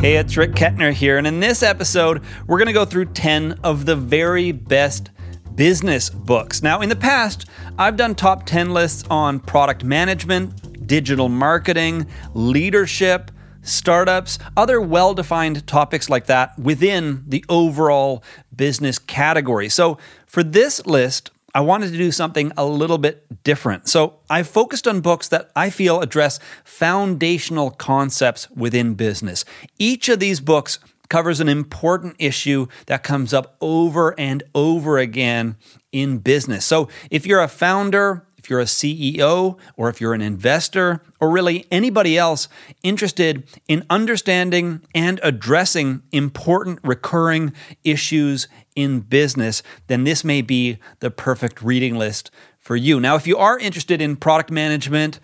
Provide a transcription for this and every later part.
Hey, it's Rick Kettner here, and in this episode, we're going to go through 10 of the very best business books. Now, in the past, I've done top 10 lists on product management, digital marketing, leadership, startups, other well defined topics like that within the overall business category. So, for this list, I wanted to do something a little bit different. So I focused on books that I feel address foundational concepts within business. Each of these books covers an important issue that comes up over and over again in business. So if you're a founder, you're a CEO, or if you're an investor, or really anybody else interested in understanding and addressing important recurring issues in business, then this may be the perfect reading list for you. Now, if you are interested in product management,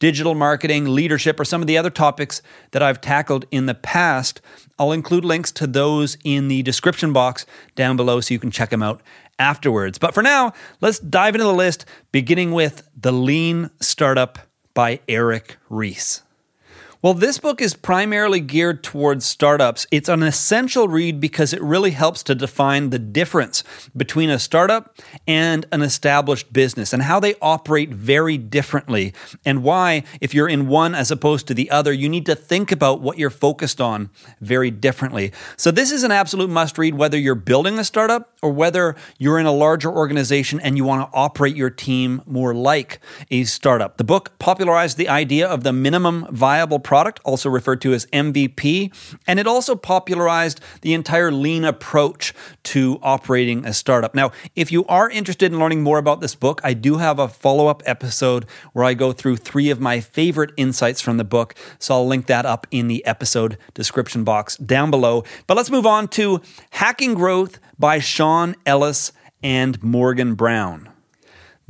digital marketing, leadership, or some of the other topics that I've tackled in the past, I'll include links to those in the description box down below so you can check them out afterwards. But for now, let's dive into the list, beginning with The Lean Startup by Eric Ries. Well, this book is primarily geared towards startups. It's an essential read because it really helps to define the difference between a startup and an established business and how they operate very differently, and why, if you're in one as opposed to the other, you need to think about what you're focused on very differently. So, this is an absolute must read whether you're building a startup or whether you're in a larger organization and you want to operate your team more like a startup. The book popularized the idea of the minimum viable product, also referred to as MVP, and it also popularized the entire lean approach to operating a startup. Now, if you are interested in learning more about this book, I do have a follow up episode where I go through three of my favorite insights from the book. So I'll link that up in the episode description box down below. But let's move on to Hacking Growth by Sean Ellis and Morgan Brown.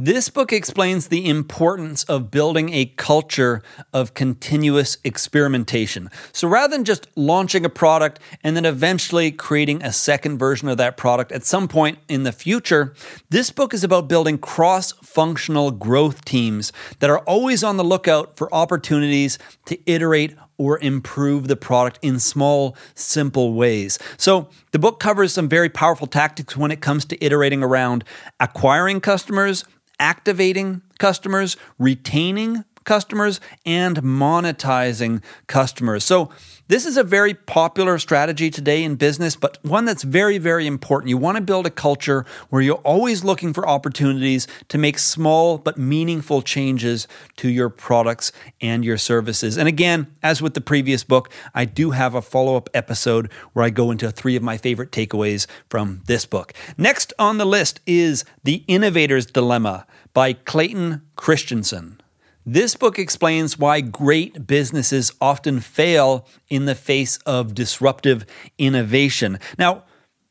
This book explains the importance of building a culture of continuous experimentation. So rather than just launching a product and then eventually creating a second version of that product at some point in the future, this book is about building cross functional growth teams that are always on the lookout for opportunities to iterate or improve the product in small, simple ways. So, the book covers some very powerful tactics when it comes to iterating around acquiring customers, activating customers, retaining customers, and monetizing customers. So, this is a very popular strategy today in business, but one that's very, very important. You want to build a culture where you're always looking for opportunities to make small but meaningful changes to your products and your services. And again, as with the previous book, I do have a follow up episode where I go into three of my favorite takeaways from this book. Next on the list is The Innovator's Dilemma by Clayton Christensen. This book explains why great businesses often fail in the face of disruptive innovation. Now,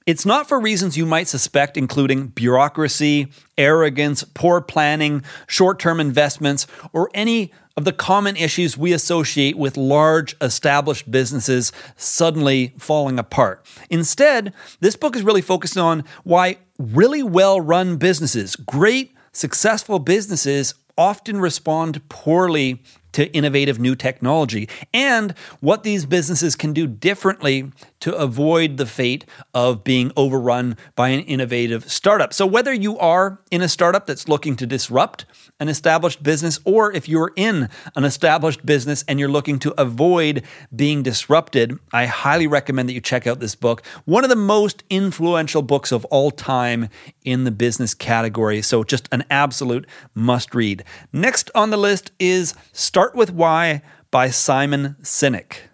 it's not for reasons you might suspect, including bureaucracy, arrogance, poor planning, short term investments, or any of the common issues we associate with large established businesses suddenly falling apart. Instead, this book is really focused on why really well run businesses, great, successful businesses, often respond poorly to innovative new technology. And what these businesses can do differently to avoid the fate of being overrun by an innovative startup. So, whether you are in a startup that's looking to disrupt an established business, or if you're in an established business and you're looking to avoid being disrupted, I highly recommend that you check out this book. One of the most influential books of all time in the business category. So, just an absolute must read. Next on the list is Start with Why by Simon Sinek.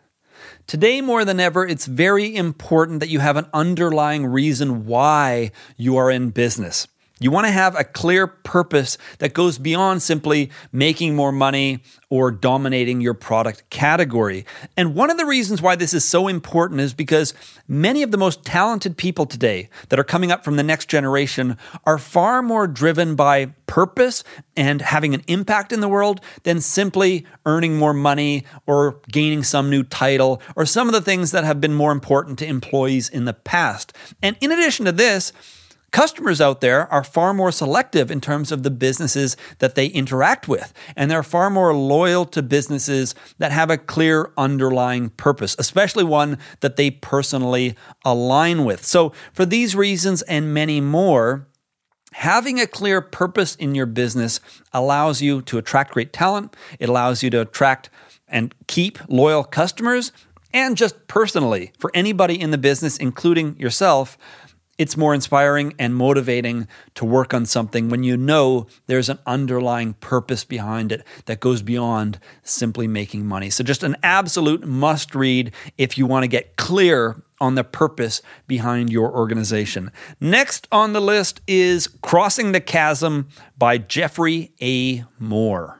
Today, more than ever, it's very important that you have an underlying reason why you are in business. You want to have a clear purpose that goes beyond simply making more money or dominating your product category. And one of the reasons why this is so important is because many of the most talented people today that are coming up from the next generation are far more driven by purpose and having an impact in the world than simply earning more money or gaining some new title or some of the things that have been more important to employees in the past. And in addition to this, customers out there are far more selective in terms of the businesses that they interact with, and they're far more loyal to businesses that have a clear underlying purpose, especially one that they personally align with. So, for these reasons and many more, Having a clear purpose in your business allows you to attract great talent. It allows you to attract and keep loyal customers. And just personally, for anybody in the business, including yourself, it's more inspiring and motivating to work on something when you know there's an underlying purpose behind it that goes beyond simply making money. So, just an absolute must read if you want to get clear on the purpose behind your organization. Next on the list is Crossing the Chasm by Geoffrey A. Moore.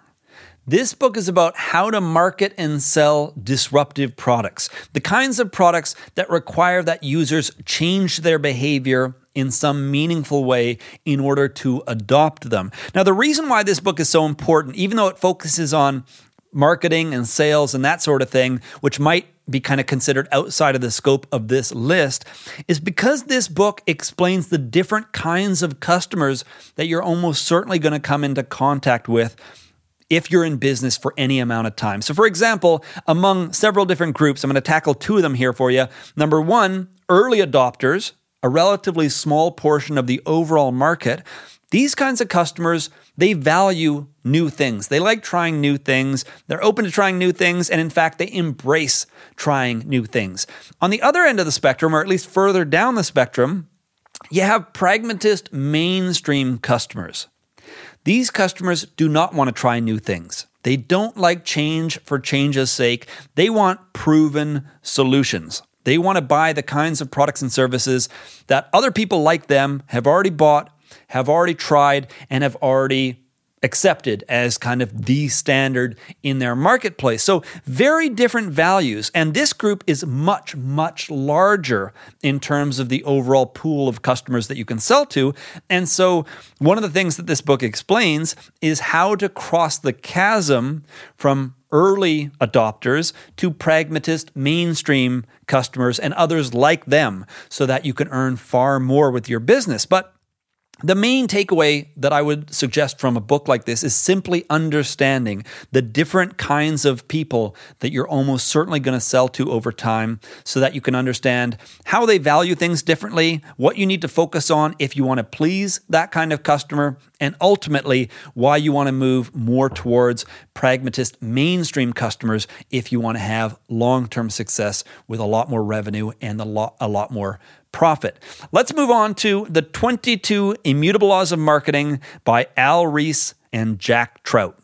This book is about how to market and sell disruptive products, the kinds of products that require that users change their behavior in some meaningful way in order to adopt them. Now, the reason why this book is so important, even though it focuses on marketing and sales and that sort of thing, which might be kind of considered outside of the scope of this list, is because this book explains the different kinds of customers that you're almost certainly going to come into contact with if you're in business for any amount of time. So, for example, among several different groups, I'm going to tackle two of them here for you. Number one, early adopters, a relatively small portion of the overall market. These kinds of customers, they value new things. They like trying new things. They're open to trying new things. And in fact, they embrace trying new things. On the other end of the spectrum, or at least further down the spectrum, you have pragmatist mainstream customers. These customers do not want to try new things. They don't like change for change's sake. They want proven solutions. They want to buy the kinds of products and services that other people like them have already bought, have already tried, and have already accepted as kind of the standard in their marketplace. So, very different values. And this group is much, much larger in terms of the overall pool of customers that you can sell to. And so, one of the things that this book explains is how to cross the chasm from early adopters to pragmatist mainstream customers and others like them so that you can earn far more with your business. But the main takeaway that I would suggest from a book like this is simply understanding the different kinds of people that you're almost certainly going to sell to over time so that you can understand how they value things differently, what you need to focus on if you want to please that kind of customer, and ultimately why you want to move more towards pragmatist mainstream customers if you want to have long term success with a lot more revenue and a lot, a lot more profit. Let's move on to The 22 Immutable Laws of Marketing by Al Ries and Jack Trout.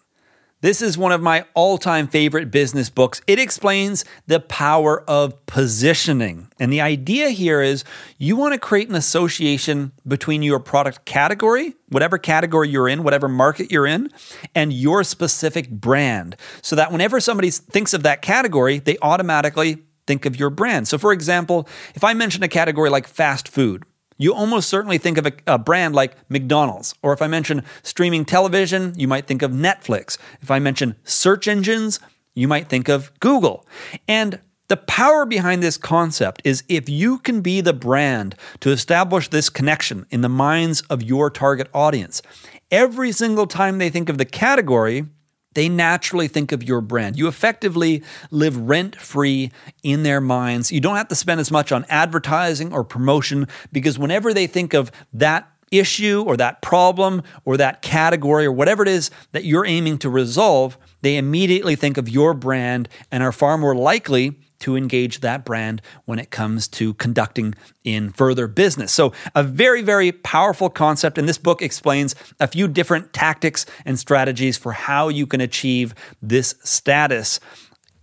This is one of my all time favorite business books. It explains the power of positioning. And the idea here is you want to create an association between your product category, whatever category you're in, whatever market you're in, and your specific brand. So that whenever somebody thinks of that category, they automatically think of your brand. So, for example, if I mention a category like fast food, you almost certainly think of a, a, brand like McDonald's. Or if I mention streaming television, you might think of Netflix. If I mention search engines, you might think of Google. And the power behind this concept is if you can be the brand to establish this connection in the minds of your target audience, every single time they think of the category, they naturally think of your brand. You effectively live rent free in their minds. You don't have to spend as much on advertising or promotion because whenever they think of that issue or that problem or that category or whatever it is that you're aiming to resolve, they immediately think of your brand and are far more likely to engage that brand when it comes to conducting in further business. So, a very, very powerful concept. And this book explains a few different tactics and strategies for how you can achieve this status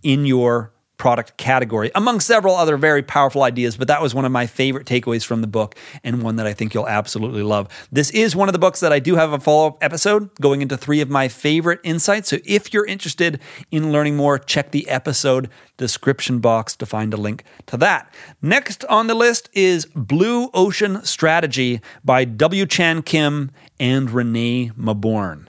in your product category, among several other very powerful ideas. But that was one of my favorite takeaways from the book and one that I think you'll absolutely love. This is one of the books that I do have a follow up episode going into three of my favorite insights. So if you're interested in learning more, check the episode description box to find a link to that. Next on the list is Blue Ocean Strategy by W. Chan Kim and Renee Mauborgne.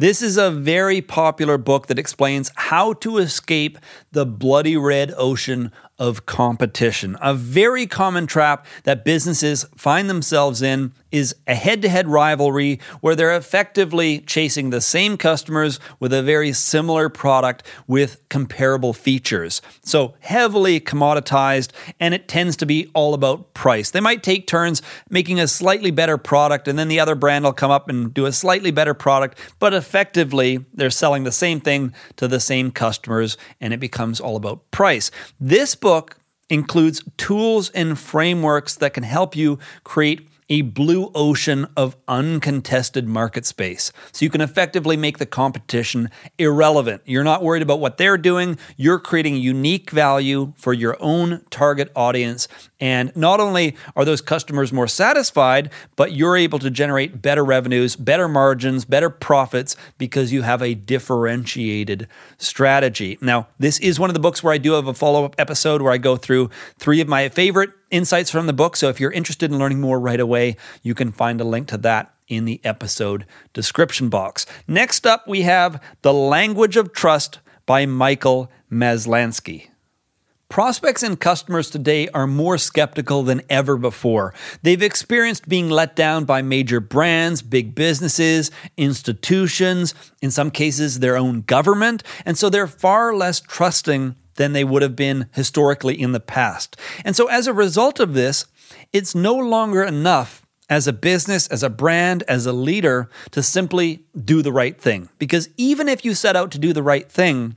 This is a very popular book that explains how to escape the bloody red ocean of competition, a very common trap that businesses find themselves in is a head to head rivalry where they're effectively chasing the same customers with a very similar product with comparable features. So heavily commoditized, and it tends to be all about price. They might take turns making a slightly better product, and then the other brand will come up and do a slightly better product, but effectively they're selling the same thing to the same customers, and it becomes all about price. This book includes tools and frameworks that can help you create a blue ocean of uncontested market space. So you can effectively make the competition irrelevant. You're not worried about what they're doing, you're creating unique value for your own target audience. And not only are those customers more satisfied, but you're able to generate better revenues, better margins, better profits because you have a differentiated strategy. Now, this is one of the books where I do have a follow up episode where I go through three of my favorite insights from the book. So if you're interested in learning more right away, you can find a link to that in the episode description box. Next up, we have The Language of Trust by Michael Maslansky. Prospects and customers today are more skeptical than ever before. They've experienced being let down by major brands, big businesses, institutions, in some cases, their own government, and so they're far less trusting than they would have been historically in the past. And so, as a result of this, it's no longer enough as a business, as a brand, as a leader to simply do the right thing. Because even if you set out to do the right thing,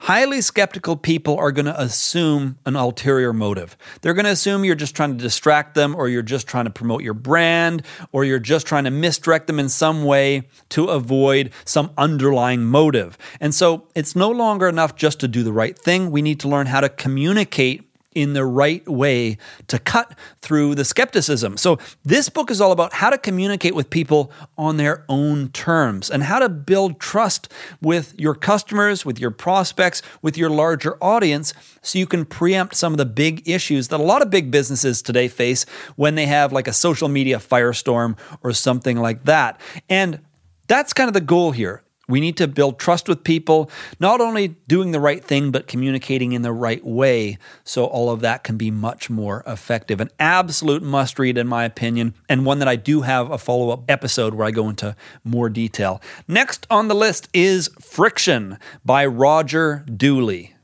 Highly skeptical people are going to assume an ulterior motive. They're going to assume you're just trying to distract them, or you're just trying to promote your brand, or you're just trying to misdirect them in some way to avoid some underlying motive. And so it's no longer enough just to do the right thing. We need to learn how to communicate in the right way to cut through the skepticism. So, this book is all about how to communicate with people on their own terms and how to build trust with your customers, with your prospects, with your larger audience so you can preempt some of the big issues that a lot of big businesses today face when they have like a social media firestorm or something like that. And that's kind of the goal here we need to build trust with people, not only doing the right thing, but communicating in the right way so all of that can be much more effective. An absolute must read, in my opinion, and one that I do have a follow up episode where I go into more detail. Next on the list is Friction by Roger Dooley.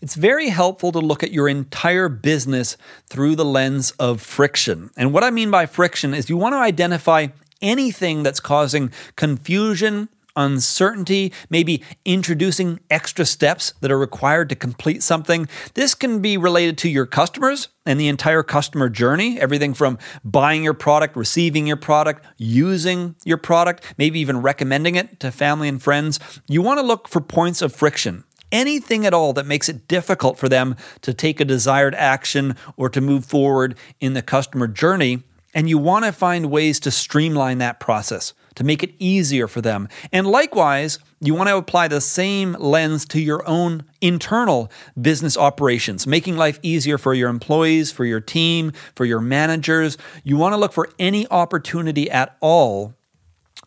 It's very helpful to look at your entire business through the lens of friction. And what I mean by friction is you want to identify anything that's causing confusion, uncertainty, maybe introducing extra steps that are required to complete something. This can be related to your customers and the entire customer journey, everything from buying your product, receiving your product, using your product, maybe even recommending it to family and friends. You want to look for points of friction anything at all that makes it difficult for them to take a desired action or to move forward in the customer journey. And you want to find ways to streamline that process to make it easier for them. And likewise, you want to apply the same lens to your own internal business operations, making life easier for your employees, for your team, for your managers. You want to look for any opportunity at all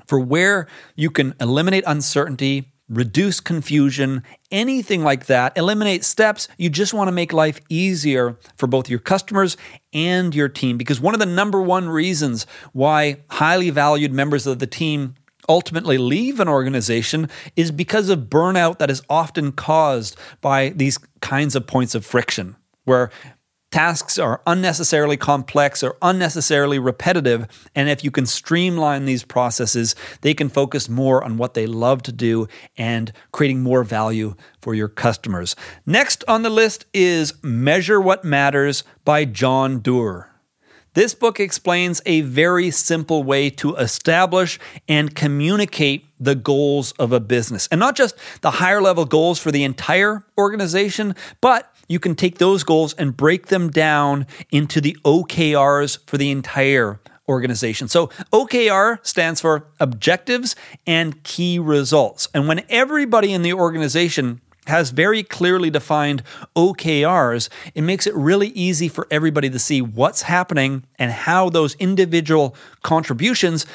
for where you can eliminate uncertainty, reduce confusion, anything like that, eliminate steps. You just want to make life easier for both your customers and your team. Because one of the number one reasons why highly valued members of the team ultimately leave an organization is because of burnout that is often caused by these kinds of points of friction where tasks are unnecessarily complex or unnecessarily repetitive. And if you can streamline these processes, they can focus more on what they love to do and creating more value for your customers. Next on the list is Measure What Matters by John Doerr. This book explains a very simple way to establish and communicate the goals of a business. And not just the higher level goals for the entire organization, but you can take those goals and break them down into the OKRs for the entire organization. So OKR stands for objectives and key results. And when everybody in the organization has very clearly defined OKRs, it makes it really easy for everybody to see what's happening and how those individual contributions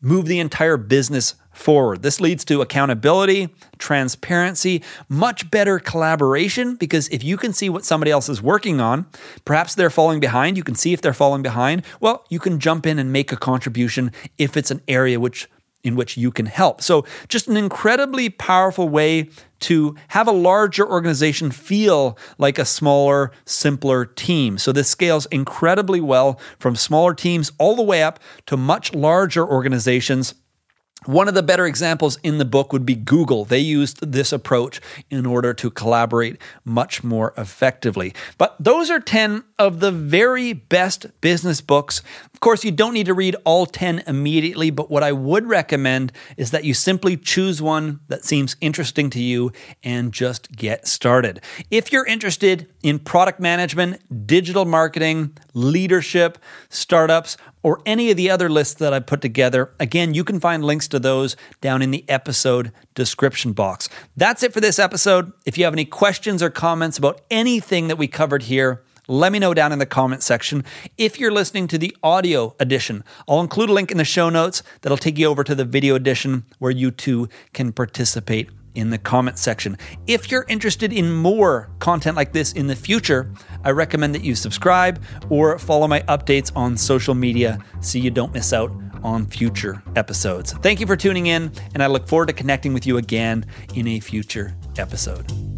move the entire business forward. This leads to accountability, transparency, much better collaboration because if you can see what somebody else is working on, perhaps they're falling behind, you can see if they're falling behind, well, you can jump in and make a contribution if it's an area which in which you can help. So, just an incredibly powerful way to have a larger organization feel like a smaller, simpler team. So, this scales incredibly well from smaller teams all the way up to much larger organizations one of the better examples in the book would be Google. They used this approach in order to collaborate much more effectively. But those are 10 of the very best business books. Of course, you don't need to read all 10 immediately, but what I would recommend is that you simply choose one that seems interesting to you and just get started. If you're interested in product management, digital marketing, leadership, startups, or any of the other lists that I put together. Again, you can find links to those down in the episode description box. That's it for this episode. If you have any questions or comments about anything that we covered here, let me know down in the comment section. If you're listening to the audio edition, I'll include a link in the show notes that'll take you over to the video edition where you too can participate in the comment section. If you're interested in more content like this in the future, I recommend that you subscribe or follow my updates on social media so you don't miss out on future episodes. Thank you for tuning in, and I look forward to connecting with you again in a future episode.